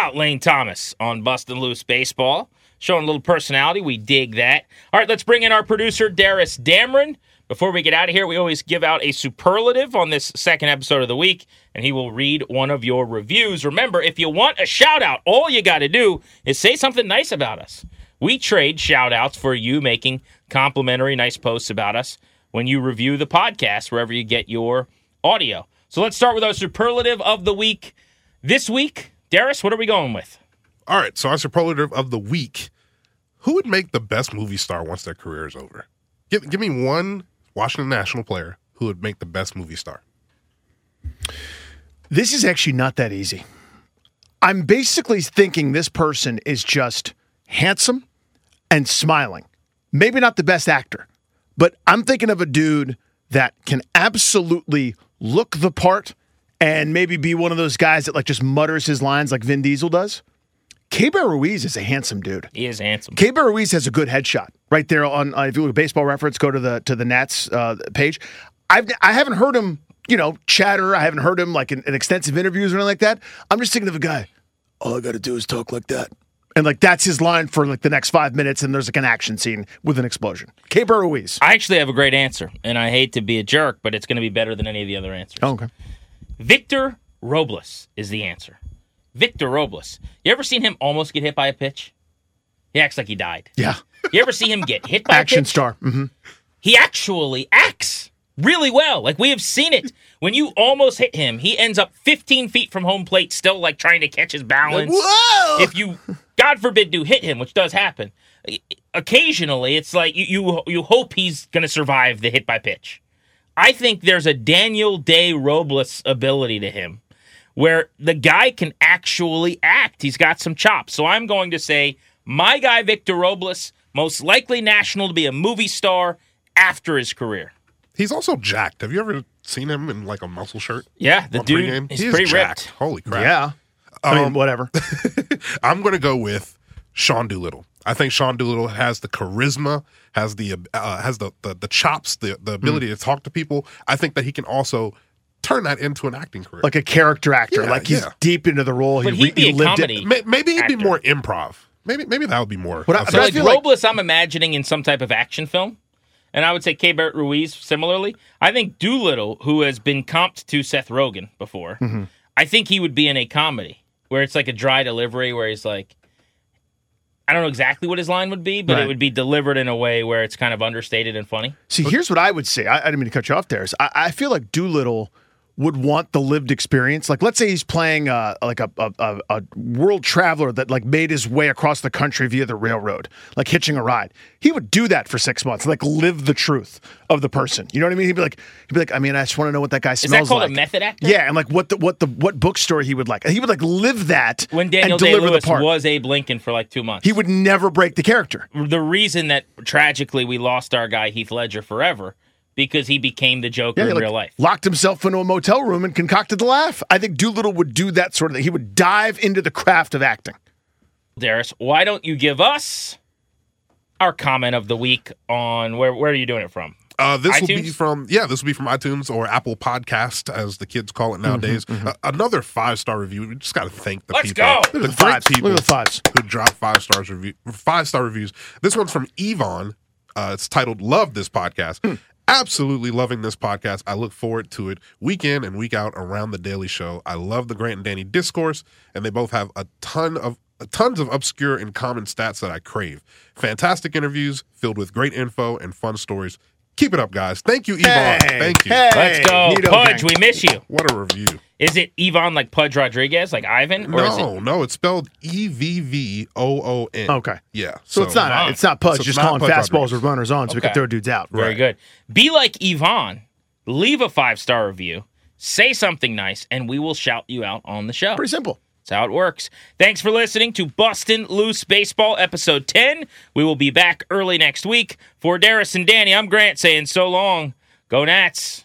out Lane Thomas on Bustin' Loose Baseball. Showing a little personality. We dig that. All right, let's bring in our producer, Darius Dameron. Before we get out of here, we always give out a superlative on this second episode of the week, and he will read one of your reviews. Remember, if you want a shout out, all you got to do is say something nice about us. We trade shout outs for you making complimentary, nice posts about us when you review the podcast wherever you get your audio. So let's start with our superlative of the week. This week, Darius, what are we going with? All right, so our superlative of the week: Who would make the best movie star once their career is over? Give give me one Washington National player who would make the best movie star. This is actually not that easy. I'm basically thinking this person is just handsome and smiling. Maybe not the best actor, but I'm thinking of a dude that can absolutely look the part and maybe be one of those guys that like just mutters his lines like Vin Diesel does. Keibert Ruiz is a handsome dude. He is handsome. Keibert Ruiz has a good headshot right there on. Uh, if you look at Baseball Reference, go to the to the Nats uh, page. I've I haven't heard him, you know, chatter. I haven't heard him like in, in extensive interviews or anything like that. I'm just thinking of a guy. All I got to do is talk like that, and like that's his line for like the next five minutes. And there's like an action scene with an explosion. Keibert Ruiz. I actually have a great answer, and I hate to be a jerk, but it's going to be better than any of the other answers. Oh, okay. Victor Robles is the answer. Victor Robles. You ever seen him almost get hit by a pitch? He acts like he died. Yeah. You ever see him get hit by Action a pitch? Action star. hmm He actually acts really well. Like we have seen it. When you almost hit him, he ends up 15 feet from home plate, still like trying to catch his balance. Whoa! If you, God forbid, do hit him, which does happen, occasionally it's like you you, you hope he's going to survive the hit by pitch. I think there's a Daniel Day Robles ability to him where the guy can actually act. He's got some chops. So I'm going to say my guy Victor Robles, most likely national to be a movie star after his career. He's also jacked. Have you ever seen him in like a muscle shirt? Yeah, the on dude pregame? is He pretty jacked. ripped. Holy crap! Yeah. I mean, Um, whatever. I'm going to go with Sean Doolittle. I think Sean Doolittle has the charisma, has the uh, has the, the the chops, the the ability Hmm. to talk to people. I think that he can also turn that into an acting career. Like a character actor. Yeah, like he's yeah. deep into the role. But he, he'd be a lived comedy. it. Maybe he'd be more improv. Maybe maybe that would be more. What I- but So a- like feel like- Robles, I'm imagining in some type of action film. And I would say Keibert Ruiz similarly. I think Doolittle, who has been comped to Seth Rogen before, Mm-hmm. I think he would be in a comedy where it's like a dry delivery where he's like, I don't know exactly what his line would be, but it would be delivered in a way where it's kind of understated and funny. See, here's what I would say. I, I didn't mean to cut you off there. Is I, I feel like Doolittle would want the lived experience. Like, let's say he's playing uh, like a, a, a, world traveler that like made his way across the country via the railroad, like hitching a ride. He would do that for six months, like live the truth of the person. You know what I mean? He'd be like, he'd be like, I mean, I just want to know what that guy Is that called like. a method actor? Yeah, and like what the what the what bookstore he would like. He would like live that When Daniel Day deliver Lewis the part. was Abe Lincoln for like two months. he would never break the character. the reason that tragically we lost our guy Heath Ledger forever because he became the Joker Yeah, in like, real life. Locked himself into a motel room and concocted the laugh. I think Doolittle would do that sort of thing. He would dive into the craft of acting. Darius, why don't you give us our comment of the week on where where are you doing it from? Uh, this will be from yeah, this will be from iTunes or Apple Podcast, as the kids call it nowadays. Uh, another five star review. We just got to thank the Let's people, go. the, Look the great fives. People the fives. who drop five stars review, five star reviews. This one's from Yvonne. Uh, it's titled "Love This Podcast." Absolutely loving this podcast. I look forward to it week in and week out around the Daily Show. I love the Grant and Danny discourse, and they both have a ton of tons of obscure and common stats that I crave. Fantastic interviews filled with great info and fun stories. Keep it up, guys. Thank you, Yvonne. Hey, Thank you. hey. Let's go, Neato Pudge. gang. We miss you. What a review. Is it Yvonne like Pudge Rodriguez, like Ivan, or is No, it? no, it's spelled E V V O O N. Okay. Yeah. So, it's not Fine. it's not Pudge So it's just not calling Pudge fastballs Rodriguez. with runners on so we can throw dudes out. Very Right. good. Be like Yvonne. Leave a five star review. Say something nice, and we will shout you out on the show. Pretty simple. That's how it works. Thanks for listening to Bustin' Loose Baseball, episode 10. We will be back early next week. For Darius and Danny, I'm Grant saying so long. Go Nats.